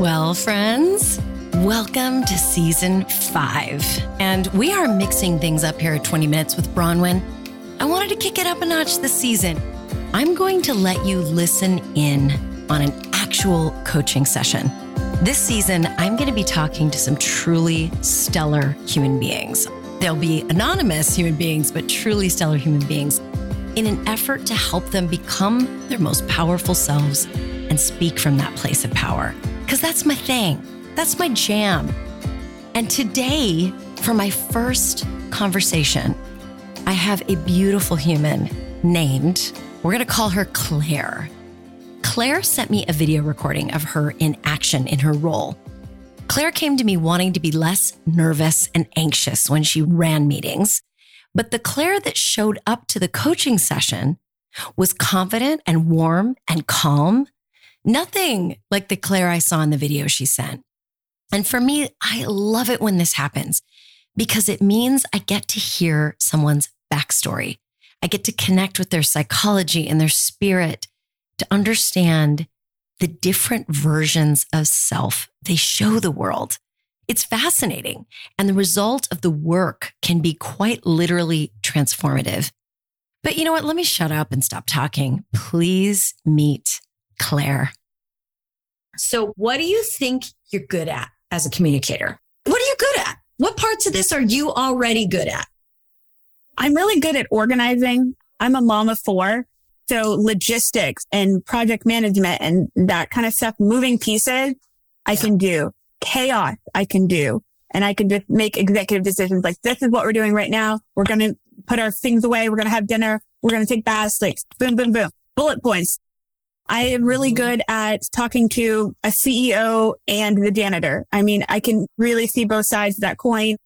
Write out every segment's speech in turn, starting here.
Well, friends, welcome to season five. And we are mixing things up here at 20 Minutes with Bronwyn. I wanted to kick it up a notch this season. I'm going to let you listen in on an actual coaching session. This season, I'm going to be talking to some truly stellar human beings. They'll be anonymous human beings, but truly stellar human beings in an effort to help them become their most powerful selves and speak from that place of power. Because that's my thing, that's my jam. And today, for my first conversation, I have a beautiful human named, we're going to call her Claire. Claire sent me a video recording of her in action in her role. Claire came to me wanting to be less nervous and anxious when she ran meetings. But the Claire that showed up to the coaching session was confident and warm and calm. Nothing like the Claire I saw in the video she sent. And for me, I love it when this happens because it means I get to hear someone's backstory. I get to connect with their psychology and their spirit to understand the different versions of self they show the world. It's fascinating. And the result of the work can be quite literally transformative. But you know what? Let me shut up and stop talking. Please meet Claire. So, what do you think you're good at as a communicator? What are you good at? What parts of this are you already good at? I'm really good at organizing. I'm a mom of four. So logistics and project management and that kind of stuff, moving pieces, I can do. Chaos, I can do. And I can just make executive decisions like, this is what we're doing right now. We're going to put our things away. We're going to have dinner. We're going to take baths. Like boom, boom, boom. Bullet points. I am really good at talking to a CEO and the janitor. I mean, I can really see both sides of that coin.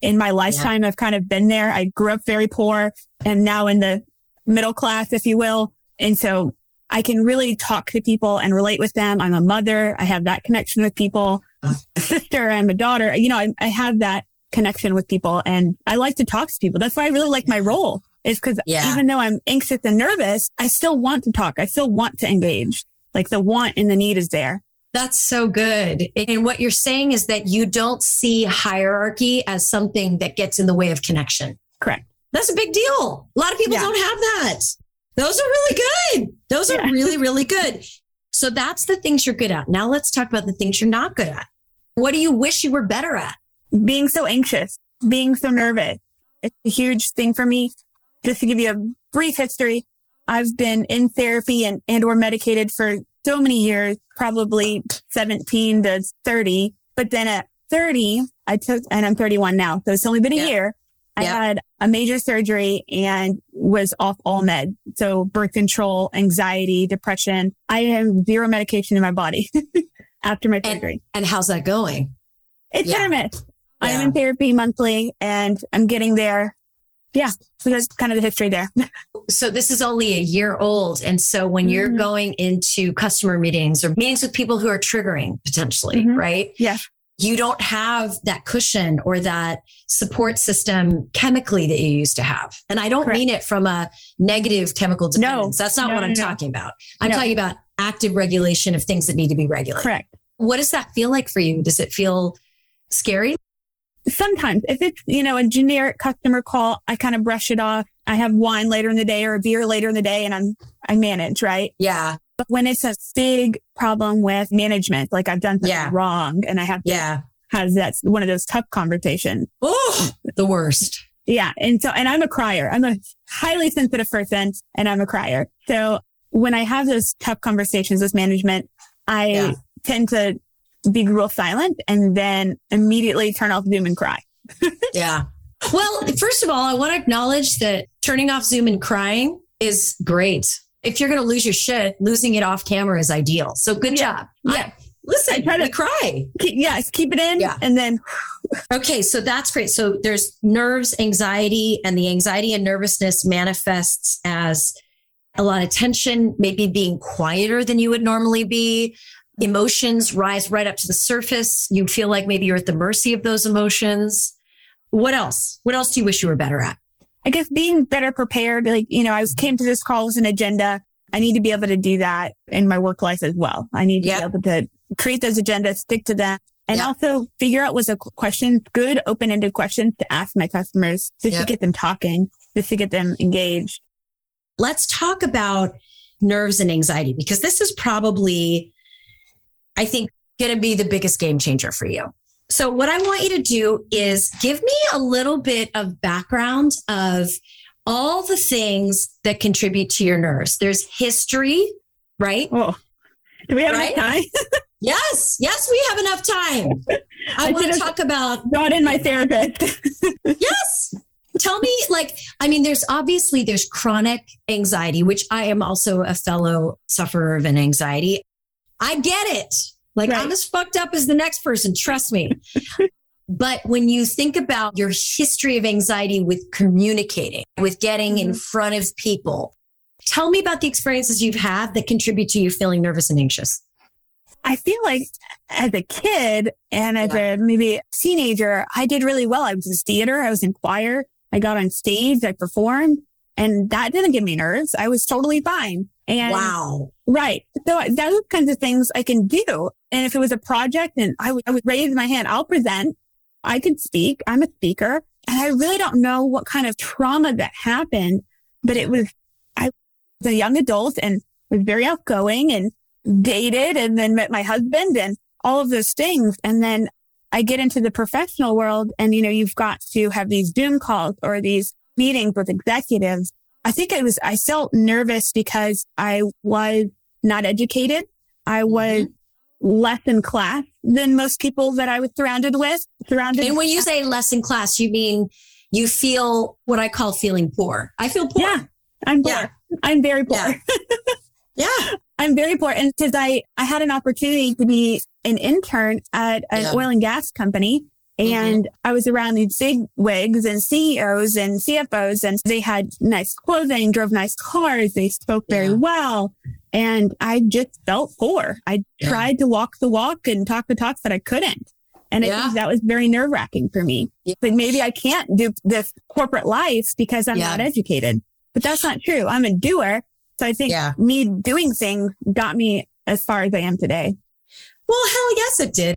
In my lifetime, yeah. I've kind of been there. I grew up very poor and now in the middle class, if you will. And so I can really talk to people and relate with them. I'm a mother. I have that connection with people. Uh. a sister. I'm a daughter. You know, I, I, have that connection with people and I like to talk to people. That's why I really like my role is because yeah. even though I'm anxious and nervous, I still want to talk. I still want to engage. Like the want and the need is there. That's so good. And what you're saying is that you don't see hierarchy as something that gets in the way of connection. Correct. That's a big deal. A lot of people yeah. don't have that. Those are really good. Those are really, really good. So that's the things you're good at. Now let's talk about the things you're not good at. What do you wish you were better at? Being so anxious, being so nervous. It's a huge thing for me. Just to give you a brief history, I've been in therapy and, and or medicated for so many years, probably 17 to 30. But then at 30, I took, and I'm 31 now. So it's only been a yeah. year. I yep. had a major surgery and was off all med. So birth control, anxiety, depression. I have zero medication in my body after my surgery. And, and how's that going? It's yeah. hit or miss. Yeah. I'm in therapy monthly and I'm getting there. Yeah. So that's kind of the history there. so this is only a year old. And so when you're mm-hmm. going into customer meetings or meetings with people who are triggering potentially, mm-hmm. right? Yeah you don't have that cushion or that support system chemically that you used to have. And I don't Correct. mean it from a negative chemical dependence. No, That's not no, what I'm no, talking about. I'm talking about active regulation of things that need to be regulated. Correct. What does that feel like for you? Does it feel scary? Sometimes if it's, you know, a generic customer call, I kind of brush it off. I have wine later in the day or a beer later in the day and I'm, I manage, right? Yeah. But when it's a big problem with management, like I've done something yeah. wrong and I have to yeah. have that one of those tough conversations. Oh, the worst. Yeah. And so, and I'm a crier. I'm a highly sensitive person and I'm a crier. So when I have those tough conversations with management, I yeah. tend to be real silent and then immediately turn off Zoom and cry. yeah. Well, first of all, I want to acknowledge that turning off Zoom and crying is great if you're going to lose your shit, losing it off camera is ideal. So good yeah. job. Yeah. I, listen, I try to cry. Keep, yes, keep it in. Yeah. And then. okay. So that's great. So there's nerves, anxiety, and the anxiety and nervousness manifests as a lot of tension, maybe being quieter than you would normally be. Emotions rise right up to the surface. You feel like maybe you're at the mercy of those emotions. What else? What else do you wish you were better at? I guess being better prepared, like, you know, I came to this call with an agenda. I need to be able to do that in my work life as well. I need to yep. be able to create those agendas, stick to them, and Yeah. also figure out what's a question, good open-ended questions to ask my customers just Yep. to get them talking, just to get them engaged. let's talk about nerves and anxiety because this is probably, I think, going to be the biggest game changer for you. So, what I want you to do is give me a little bit of background of all the things that contribute to your nerves. There's history, right? Oh, do we have Right? enough time? Yes, yes, we have enough time. I, I want to talk about Brought in my therapist. yes tell me like i mean there's obviously there's chronic anxiety which i am also a fellow sufferer of an anxiety i get it like Right. i'm as fucked up as the next person trust me but when you think about your history of anxiety with communicating with getting in mm-hmm. front of people tell me about the experiences you've had that contribute to you feeling nervous and anxious I feel like as a kid and as a maybe teenager, I did really well. I was in theater. I was in choir. I got on stage. I performed and that didn't give me nerves. I was totally fine. And wow right. So uh, those kinds of things I can do. And if it was a project and I would, I would raise my hand, I'll present. I can speak. I'm a speaker and I really don't know what kind of trauma that happened, but it was, I was a young adult and was very outgoing and dated and then met my husband and all of those things. And then I get into the professional world and, you know, you've got to have these Zoom calls or these meetings with executives. I think I was, I felt nervous because I was not educated. I was mm-hmm. less in class than most people that I was surrounded with, surrounded. and when you say less in class you mean you feel what i call feeling poor i feel poor yeah, I'm poor. Yeah. I'm very poor. Yeah. yeah I'm very poor. And because I, I had an opportunity to be an intern at an Yeah. oil and gas company. Mm-hmm. And I was around these big wigs and CEOs and CFOs and they had nice clothing, drove nice cars. They spoke very Yeah. well. And I just felt poor. I Yeah. tried to walk the walk and talk the talk, but I couldn't. And I think that was very nerve wracking for me. Yeah. But maybe I can't do this corporate life because I'm Yeah. not educated. But that's not true. I'm a doer. So I think Yeah. me doing things got me as far as I am today. Well, hell yes, it did.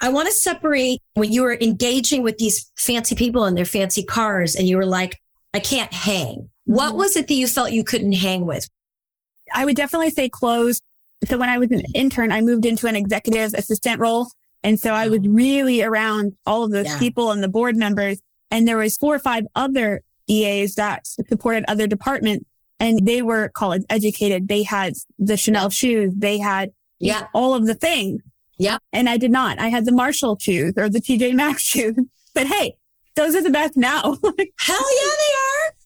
I want to separate when you were engaging with these fancy people in their fancy cars and you were like, I can't hang. What Mhm. was it that you felt you couldn't hang with? I would definitely say clothes. So when I was an intern, I moved into an executive assistant role. And so I was really around all of those Yeah. people and the board members. And there was four or five other EAs that supported other departments and they were college educated. They had the Chanel shoes. They had Yeah. all of the things. Yep. And I did not. I had the Marshall shoes or the TJ Maxx shoes. But hey, those are the best now. Hell yeah,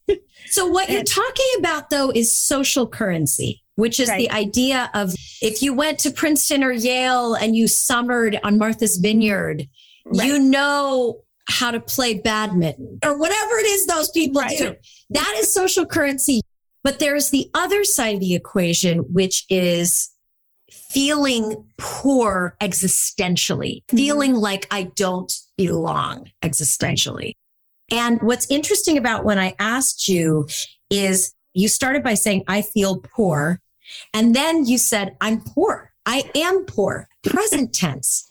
they are. So what you're talking about though is social currency, which is the idea of if you went to Princeton or Yale and you summered on Martha's Vineyard, you know how to play badminton or whatever it is those people Right. do. That is social currency. But there's the other side of the equation, which is feeling poor existentially, Mhm. feeling like I don't belong existentially. And what's interesting about when I asked you is you started by saying, I feel poor. And then you said, I'm poor. I am poor. Present tense.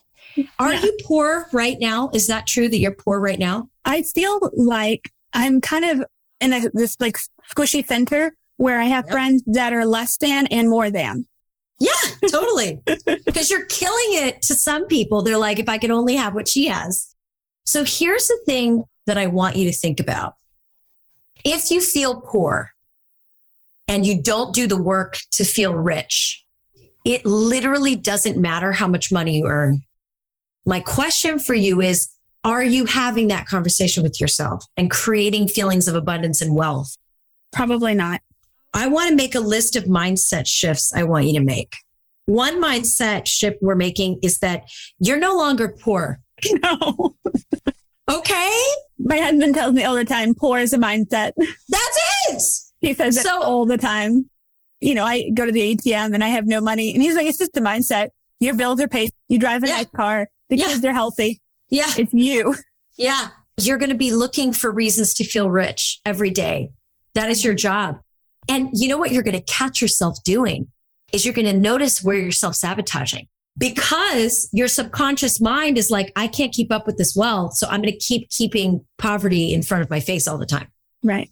Are Yeah. you poor right now? Is that true that you're poor right now? I feel like I'm kind of in a, this like squishy center where I have Yep. friends that are less than and more than. Yeah, totally. Because you're killing it to some people. They're like, if I could only have what she has. So here's the thing that I want you to think about. If you feel poor and you don't do the work to feel rich, it literally doesn't matter how much money you earn. My question for you is, are you having that conversation with yourself and creating feelings of abundance and wealth? Probably not. I want to make a list of mindset shifts I want you to make. One mindset shift we're making is that you're no longer poor. No. Okay. My husband tells me all the time, poor is a mindset. That's it. He says it So- all the time. You know, I go to the ATM and I have no money. And he's like, it's just a mindset. Your bills are paid. You drive a Yeah. nice car. The Yeah. kids are healthy. Yeah. It's you. Yeah. You're going to be looking for reasons to feel rich every day. That is your job. And you know what you're going to catch yourself doing is you're going to notice where you're self sabotaging. because your subconscious mind is like, I can't keep up with this wealth. So I'm going to keep keeping poverty in front of my face all the time. Right.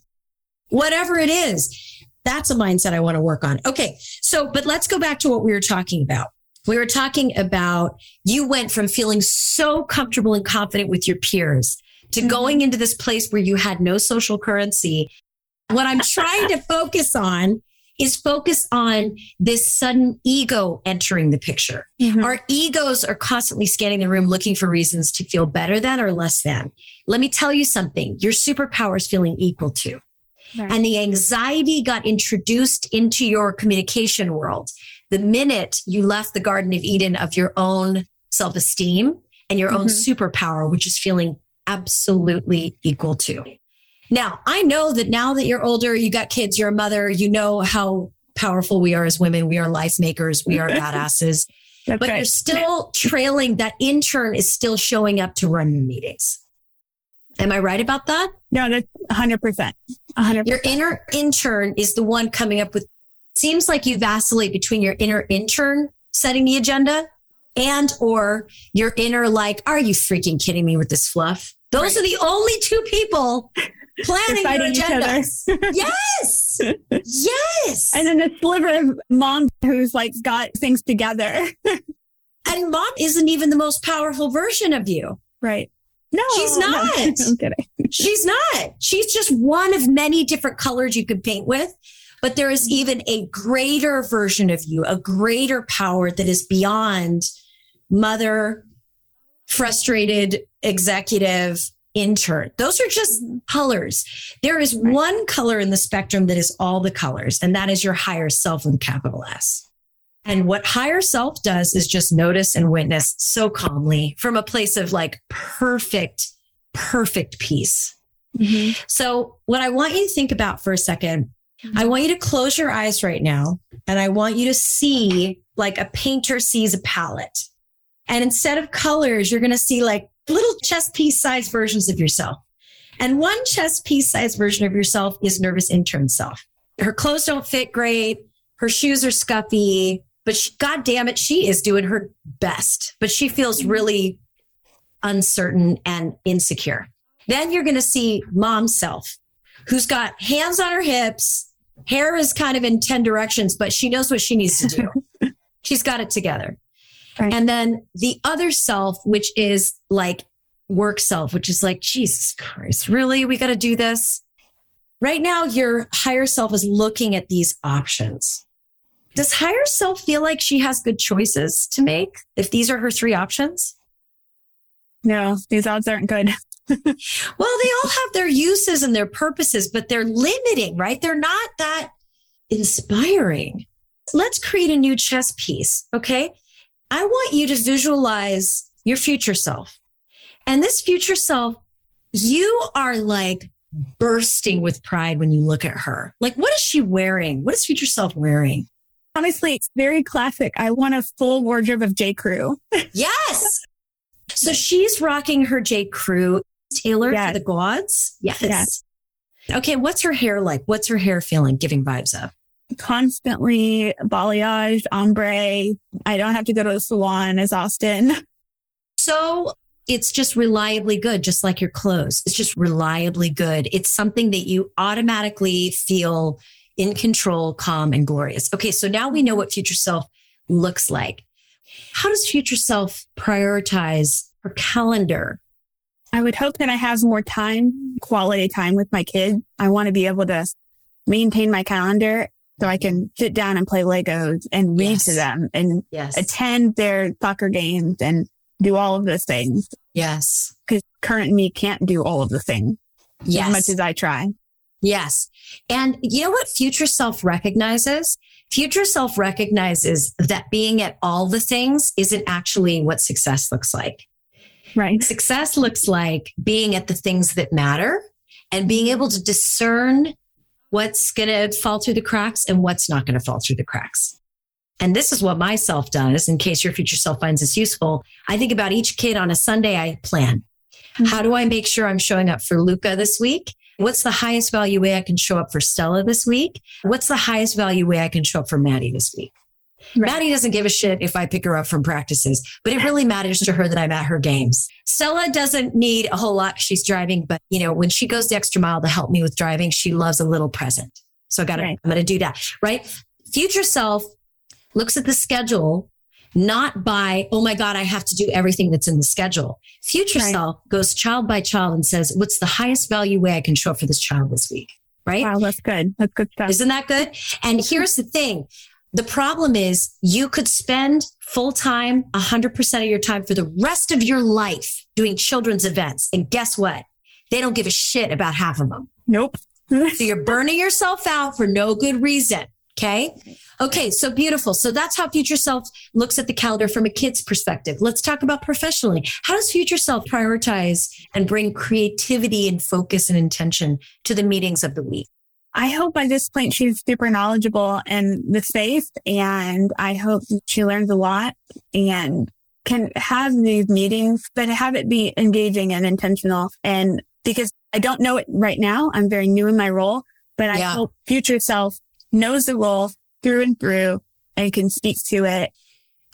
Whatever it is, that's a mindset I want to work on. Okay. So, but let's go back to what we were talking about. We were talking about you went from feeling so comfortable and confident with your peers to mm-hmm. going into this place where you had no social currency. What I'm trying to focus on is focus on this sudden ego entering the picture. Mm-hmm. Our egos are constantly scanning the room looking for reasons to feel better than or less than. Let me tell you something. Your superpower is feeling equal to. Right. And the anxiety got introduced into your communication world the minute you left the Garden of Eden of your own self esteem and your mm-hmm. own superpower, which is feeling absolutely equal to. Now, I know that now that you're older, you got kids, you're a mother, you know how powerful we are as women. We are life makers. We are badasses. but right. you're still trailing that intern is still showing up to run meetings. Am I right about that? No, that's 100%. 100%. Your inner intern is the one coming up with, seems like you vacillate between your inner intern setting the agenda and or your inner like, are you freaking kidding me with this fluff? Those right. are the only two people planning your agenda. yes. yes. And then a sliver of mom who's like got things together. and mom isn't even the most powerful version of you. Right. No, she's not. No, I'm kidding. She's not. She's just one of many different colors you could paint with. But there is even a greater version of you, a greater power that is beyond mother, frustrated executive, intern. Those are just colors. There is one color in the spectrum that is all the colors, and that is your higher self with capital S. And what higher self does is just notice and witness so calmly from a place of like perfect, perfect peace. Mm-hmm. So, what I want you to think about for a 2nd mm-hmm. I want you to close your eyes right now and I want you to see like a painter sees a palette. And instead of colors, you're going to see like little chess piece size versions of yourself. And one chess piece size version of yourself is nervous intern self. Her clothes don't fit great. Her shoes are scuffy, but she, God damn it, she is doing her best, but she feels really uncertain and insecure. Then you're going to see mom self who's got hands on her hips. Hair is kind of in 10 directions, but she knows what she needs to do. She's got it together. Right. And then the other self, which is like work self, which is like, Jesus Christ, really? We got to do this. Right now, your higher self is looking at these options. Does higher self feel like she has good choices to make if these are her three options? No, these odds aren't good. well, they all have their uses and their purposes, but they're limiting, right? They're not that inspiring. Let's create a new chess piece. Okay. I want you to visualize your future self. And this future self, you are like bursting with pride when you look at her. Like, what is she wearing? What is future self wearing? Honestly, it's very classic. I want a full wardrobe of J. Crew. yes. So she's rocking her J. Crew tailored yes. to the gods. Yes. yes. Okay. What's her hair like? What's her hair feeling, giving vibes of? Constantly balayage, ombre. I don't have to go to the salon as often. So it's just reliably good, just like your clothes. It's just reliably good. It's something that you automatically feel in control, calm, and glorious. Okay, so now we know what future self looks like. How does future self prioritize her calendar? I would hope that I have more time, quality time with my kid. I want to be able to maintain my calendar so I can sit down and play Legos and read yes. to them and yes. attend their soccer games and do all of those things. Yes. Because current me can't do all of the things yes. as much as I try. Yes. And you know what future self recognizes? Future self recognizes that being at all the things isn't actually what success looks like. Right. Success looks like being at the things that matter and being able to discern what's going to fall through the cracks and what's not going to fall through the cracks. And this is what my self does in case your future self finds this useful. I think about each kid on a Sunday, I plan. Mm-hmm. How do I make sure I'm showing up for Luca this week? What's the highest value way I can show up for Stella this week? What's the highest value way I can show up for Maddie this week? Right. Maddie doesn't give a shit if I pick her up from practices, but it really matters to her that I'm at her games. Stella doesn't need a whole lot. She's driving, but you know, when she goes the extra mile to help me with driving, she loves a little present. So I got to, right. I'm going to do that. Right. Future self looks at the schedule, not by, oh my God, I have to do everything that's in the schedule. Future right. self goes child by child and says, what's the highest value way I can show up for this child this week? Right. Wow. That's good. That's good stuff. Isn't that good? And here's the thing. The problem is you could spend full time, 100% of your time for the rest of your life doing children's events. And guess what? They don't give a shit about half of them. Nope. so you're burning yourself out for no good reason. Okay. Okay. So beautiful. So that's how future self looks at the calendar from a kid's perspective. Let's talk about professionally. How does future self prioritize and bring creativity and focus and intention to the meetings of the week? I hope by this point she's super knowledgeable in the faith and I hope she learns a lot and can have these meetings, but have it be engaging and intentional. And because I don't know it right now, I'm very new in my role, but I yeah. hope future self knows the role through and through and can speak to it.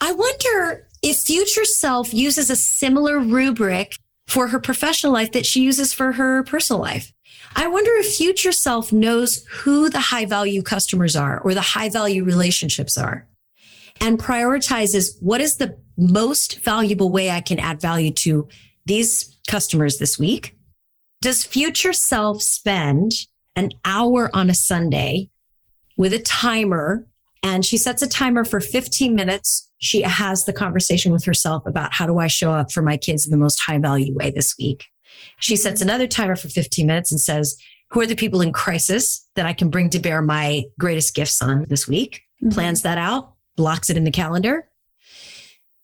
I wonder if future self uses a similar rubric for her professional life that she uses for her personal life. I wonder if future self knows who the high value customers are or the high value relationships are and prioritizes what is the most valuable way I can add value to these customers this week. Does future self spend an hour on a Sunday with a timer and she sets a timer for 15 minutes. She has the conversation with herself about how do I show up for my kids in the most high value way this week? She sets another timer for 15 minutes and says, who are the people in crisis that I can bring to bear my greatest gifts on this week? Mm-hmm. Plans that out, blocks it in the calendar.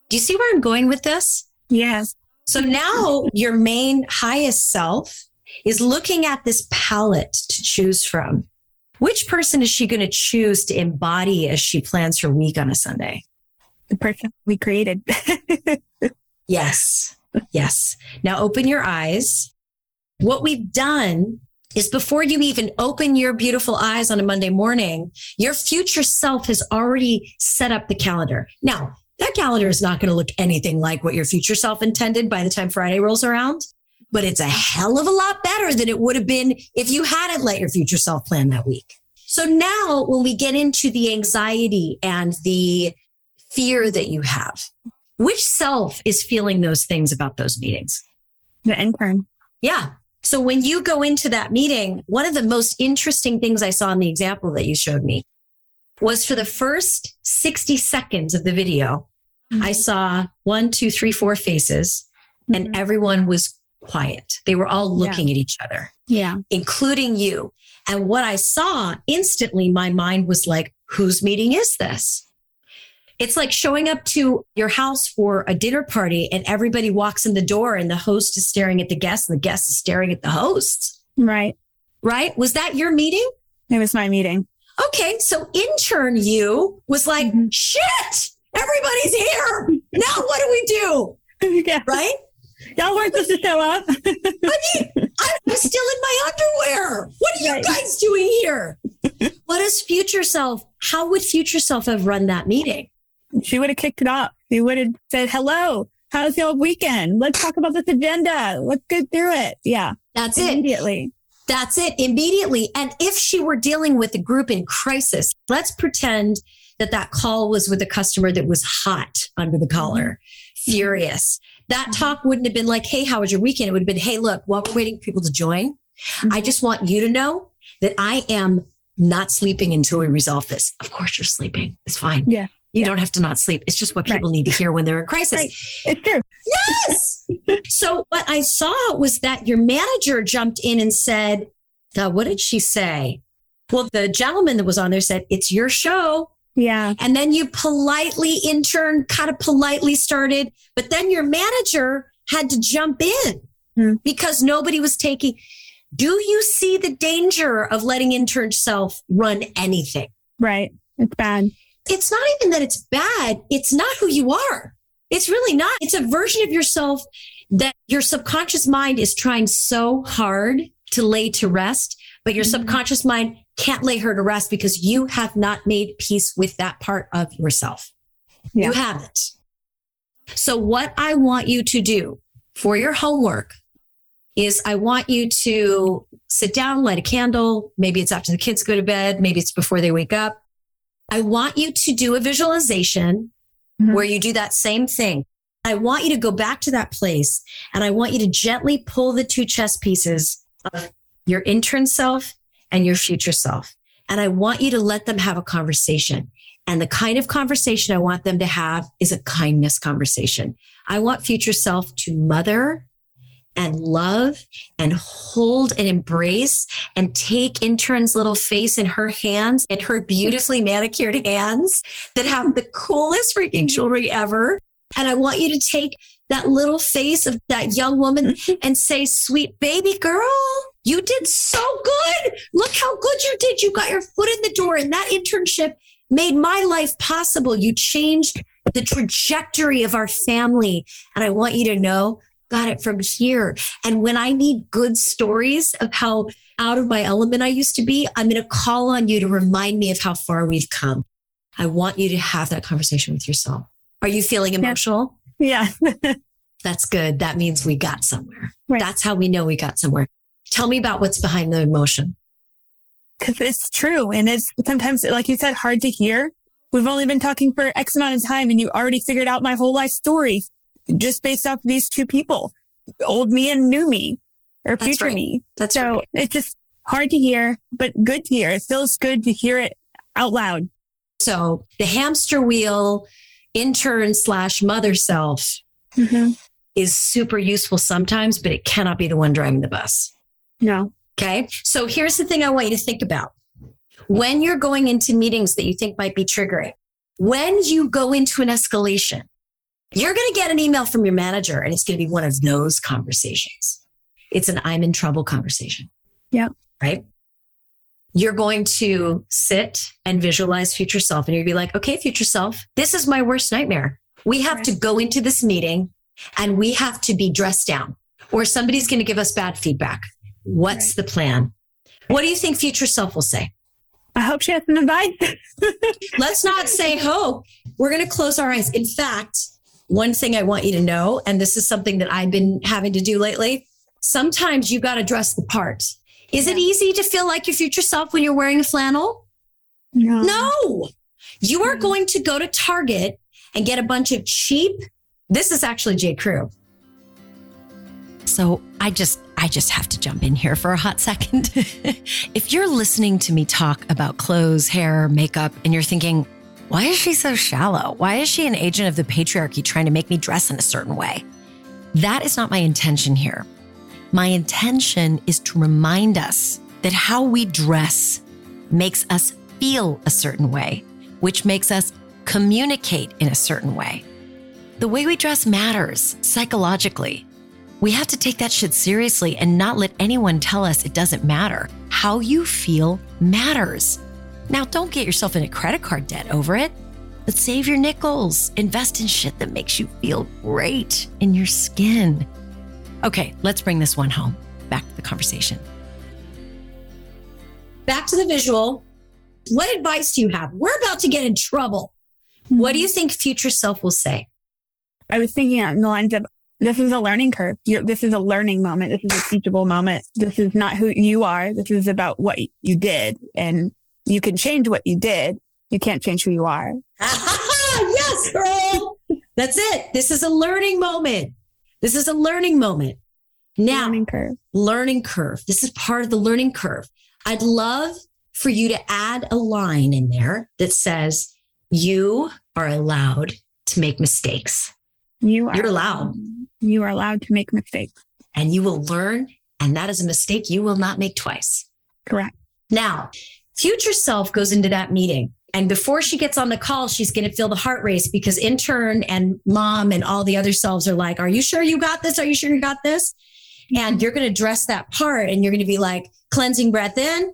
Do you see where I'm going with this? Yes. So now your main highest self is looking at this palette to choose from. Which person is she going to choose to embody as she plans her week on a Sunday? The person we created. yes. Yes. Now open your eyes. What we've done is before you even open your beautiful eyes on a Monday morning, your future self has already set up the calendar. Now, that calendar is not going to look anything like what your future self intended by the time Friday rolls around, but it's a hell of a lot better than it would have been if you hadn't let your future self plan that week. So now when we get into the anxiety and the fear that you have, which self is feeling those things about those meetings? The intern. Yeah. So when you go into that meeting, one of the most interesting things I saw in the example that you showed me was for the first 60 seconds of the video, mm-hmm. I saw one, two, three, four faces mm-hmm. and everyone was quiet. They were all looking yeah. at each other. Yeah. Including you. And what I saw instantly, my mind was like, whose meeting is this? It's like showing up to your house for a dinner party and everybody walks in the door and the host is staring at the guest and the guest is staring at the host. Right. Right. Was that your meeting? It was my meeting. Okay. So intern you was like, mm-hmm. shit, everybody's here. Now what do we do? yeah. Right. Y'all weren't supposed to show up. I mean, I'm still in my underwear. What are you right. guys doing here? what is future self? How would future self have run that meeting? She would have kicked it off. She would have said, hello, how's your weekend? Let's talk about this agenda. Let's get through it. Yeah. That's immediately. it. Immediately. That's it. Immediately. And if she were dealing with a group in crisis, let's pretend that that call was with a customer that was hot under the collar, mm-hmm. furious. That mm-hmm. talk wouldn't have been like, Hey, how was your weekend? It would have been, Hey, look, while we're waiting for people to join, mm-hmm. I just want you to know that I am not sleeping until we resolve this. Of course you're sleeping. It's fine. Yeah. You yeah. don't have to not sleep. It's just what people right. need to hear when they're in crisis. Right. It's true. Yes. so what I saw was that your manager jumped in and said, what did she say? Well, the gentleman that was on there said, it's your show. Yeah. And then you politely intern, kind of politely started, but then your manager had to jump in hmm. because nobody was taking. Do you see the danger of letting intern self run anything? Right. It's bad it's not even that it's bad. It's not who you are. It's really not. It's a version of yourself that your subconscious mind is trying so hard to lay to rest, but your mm-hmm. subconscious mind can't lay her to rest because you have not made peace with that part of yourself. Yeah. You haven't. So what I want you to do for your homework is I want you to sit down, light a candle. Maybe it's after the kids go to bed. Maybe it's before they wake up. I want you to do a visualization mm-hmm. where you do that same thing. I want you to go back to that place and I want you to gently pull the two chess pieces of your intern self and your future self. And I want you to let them have a conversation. And the kind of conversation I want them to have is a kindness conversation. I want future self to mother and love and hold and embrace and take intern's little face in her hands and her beautifully manicured hands that have the coolest freaking jewelry ever. And I want you to take that little face of that young woman mm-hmm. and say, sweet baby girl, you did so good. Look how good you did. You got your foot in the door and that internship made my life possible. You changed the trajectory of our family. And I want you to know got it from here. And when I need good stories of how out of my element I used to be, I'm going to call on you to remind me of how far we've come. I want you to have that conversation with yourself. Are you feeling emotional? Yeah. That's good. That means we got somewhere. Right. That's how we know we got somewhere. Tell me about what's behind the emotion. Cause it's true. And it's sometimes, like you said, hard to hear. We've only been talking for X amount of time and you already figured out my whole life story just based off these two people, old me and new me or That's future right. me. That's so right. it's just hard to hear, but good to hear. It feels good to hear it out loud. So the hamster wheel intern slash mother self mm-hmm. is super useful sometimes, but it cannot be the one driving the bus. No. Okay. So here's the thing I want you to think about. When you're going into meetings that you think might be triggering, when you go into an escalation, you're going to get an email from your manager and it's going to be one of those conversations. It's an I'm in trouble conversation. Yeah. Right. You're going to sit and visualize future self and you'll be like, okay, future self, this is my worst nightmare. We have to go into this meeting and we have to be dressed down or somebody's going to give us bad feedback. What's right. the plan? What do you think future self will say? I hope she has some advice. Let's not say hope. We're going to close our eyes. In fact, one thing I want you to know, and this is something that I've been having to do lately. Sometimes you got to dress the part. Is yeah. it easy to feel like your future self when you're wearing a flannel? No. No. You are going to go to Target and get a bunch of cheap. This is actually J. Crew. So I just I just have to jump in here for a hot second. if you're listening to me talk about clothes, hair, makeup, and you're thinking, why is she so shallow? Why is she an agent of the patriarchy trying to make me dress in a certain way? That is not my intention here. My intention is to remind us that how we dress makes us feel a certain way, which makes us communicate in a certain way. The way we dress matters psychologically. We have to take that shit seriously and not let anyone tell us it doesn't matter. How you feel matters. Now, don't get yourself in a credit card debt over it, but save your nickels. Invest in shit that makes you feel great in your skin. Okay, let's bring this one home. Back to the conversation. Back to the visual. What advice do you have? We're about to get in trouble. What do you think future self will say? I was thinking on the lines of this is a learning curve. You're, this is a learning moment. This is a teachable moment. This is not who you are. This is about what you did. And you can change what you did. You can't change who you are. yes, girl. That's it. This is a learning moment. This is a learning moment. Now, learning curve. Learning curve. This is part of the learning curve. I'd love for you to add a line in there that says, you are allowed to make mistakes. You are You're allowed. You are allowed to make mistakes. And you will learn. And that is a mistake you will not make twice. Correct. Now, Future self goes into that meeting. And before she gets on the call, she's going to feel the heart race because intern and mom and all the other selves are like, Are you sure you got this? Are you sure you got this? And you're going to dress that part and you're going to be like cleansing breath in,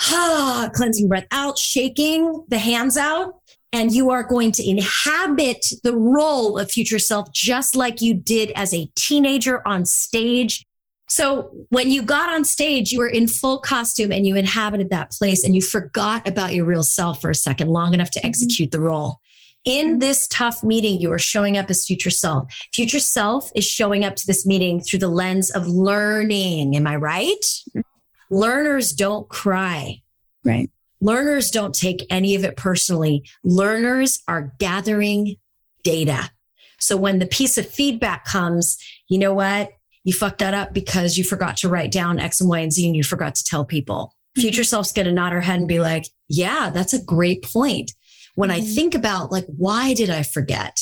ah, cleansing breath out, shaking the hands out. And you are going to inhabit the role of future self just like you did as a teenager on stage So when you got on stage, you were in full costume and you inhabited that place and you forgot about your real self for a second, long enough to mm-hmm. execute the role. In mm-hmm. this tough meeting, you are showing up as future self. Future self is showing up to this meeting through the lens of learning. Am I right? Mm-hmm. Learners don't cry. Right. Learners don't take any of it personally. Learners are gathering data. So when the piece of feedback comes, you know what? You fucked that up because you forgot to write down X and Y and Z and you forgot to tell people. Mm-hmm. Future self's going to nod her head and be like, yeah, that's a great point. When I mm-hmm. think about like, why did I forget?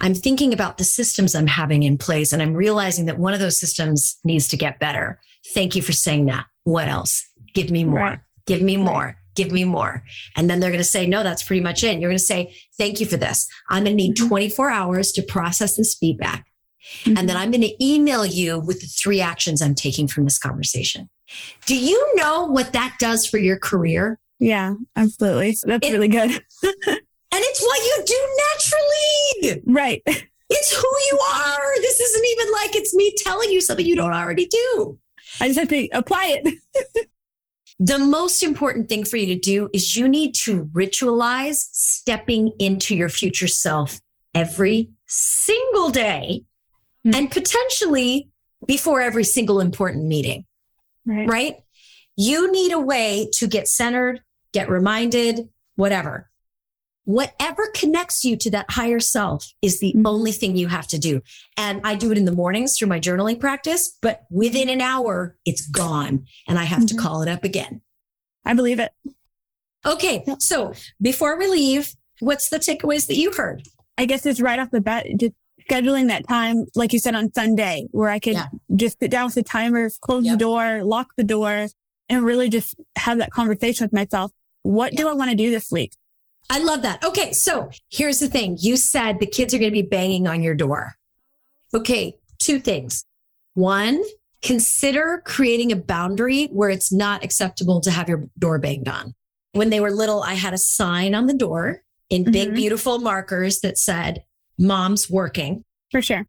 I'm thinking about the systems I'm having in place and I'm realizing that one of those systems needs to get better. Thank you for saying that. What else? Give me more. Right. Give me more. Give me more. And then they're going to say, no, that's pretty much it. And you're going to say, thank you for this. I'm going to need mm-hmm. 24 hours to process this feedback. And then mm-hmm. I'm going to email you with the three actions I'm taking from this conversation. Do you know what that does for your career? Yeah, absolutely. That's It- really good. And it's what you do naturally. right. It's who you are. This isn't even like it's me telling you something you don't already do. I just have to apply it. The most important thing for you to do is you need to ritualize stepping into your future self every single day Hmm. and potentially before every single important meeting, Right. right? You need a way to get centered, get reminded, whatever. Whatever connects you to that higher self is the Mhm. only thing you have to do. And I do it in the mornings through my journaling practice, but within an hour, it's gone and I have to Mhm. call it up again. I believe it. Okay. So before we leave, what's the takeaways that you heard? I guess it's right off the bat, just scheduling that time, like you said on Sunday, where I could Yeah. just sit down with the timer, close Yep. the door, lock the door, and really just have that conversation with myself. What do I want to do this week? I love that. Okay. So here's the thing. You said the kids are going to be banging on your door. Okay. Two things. One, consider creating a boundary where it's not acceptable to have your door banged on. When they were little, I had a sign on the door in big, Mhm. beautiful markers that said, Mom's working. For sure.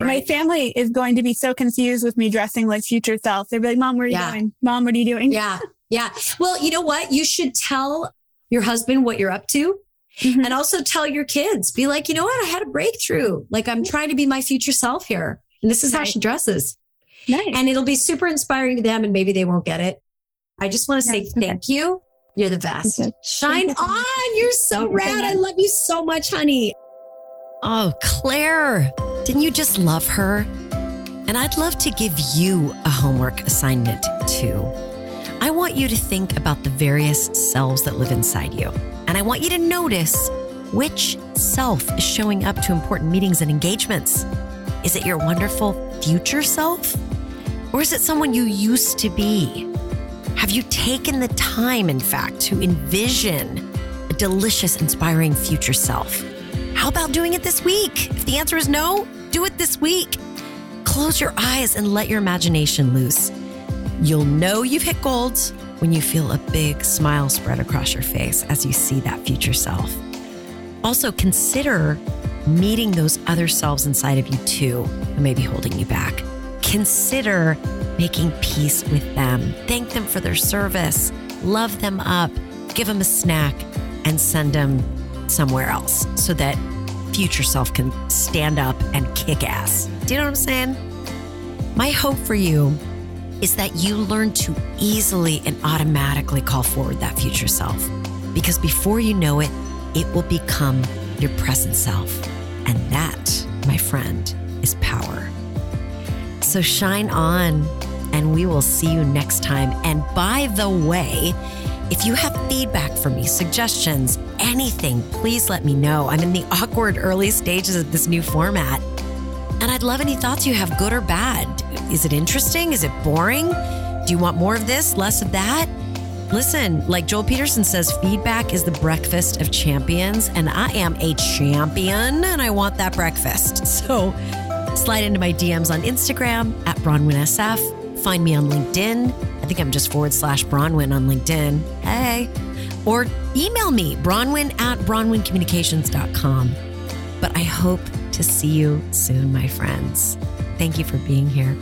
My family is going to be so confused with me dressing like future self. They'll be like, Mom, where are you Yeah. doing? Mom, what are you doing? Yeah. Yeah. Well, you know what? You should tell your husband what you're up to Mhm. and also tell your kids, be like, you know what? I had a breakthrough. Like I'm trying to be my future self here. And this is how Right. she dresses. Nice. And it'll be super inspiring to them and maybe they won't get it. I just want to say thank you. You're the best. Shine on. You're so Thank you so rad. I love you so much, honey. Oh, Claire, didn't you just love her? And I'd love to give you a homework assignment too. I want you to think about the various selves that live inside you. And I want you to notice which self is showing up to important meetings and engagements. Is it your wonderful future self? Or is it someone you used to be? Have you taken the time, in fact, to envision a delicious, inspiring future self? How about doing it this week? If the answer is no, do it this week. Close your eyes and let your imagination loose. You'll know you've hit gold when you feel a big smile spread across your face as you see that future self. Also, consider meeting those other selves inside of you too, who may be holding you back. Consider making peace with them. Thank them for their service, love them up, give them a snack, and send them somewhere else so that future self can stand up and kick ass. Do you know what I'm saying? My hope for you is that you learn to easily and automatically call forward that future self. Because before you know it, it will become your present self. And that, my friend, is power. So shine on, and we will see you next time. And by the way, if you have feedback for me, suggestions, anything, please let me know. I'm in the awkward early stages of this new format. And I'd love any thoughts you have, good or bad. Is it interesting? Is it boring? Do you want more of this, less of that? Listen, like Joel Peterson says, feedback is the breakfast of champions, and I am a champion and I want that breakfast. So slide into my DMs on Instagram at BronwynSF. Find me on LinkedIn. I think I'm just forward slash Bronwyn on LinkedIn. Hey. Or email me, Bronwyn at BronwynCommunications.com. But I hope to see you soon, my friends. Thank you for being here.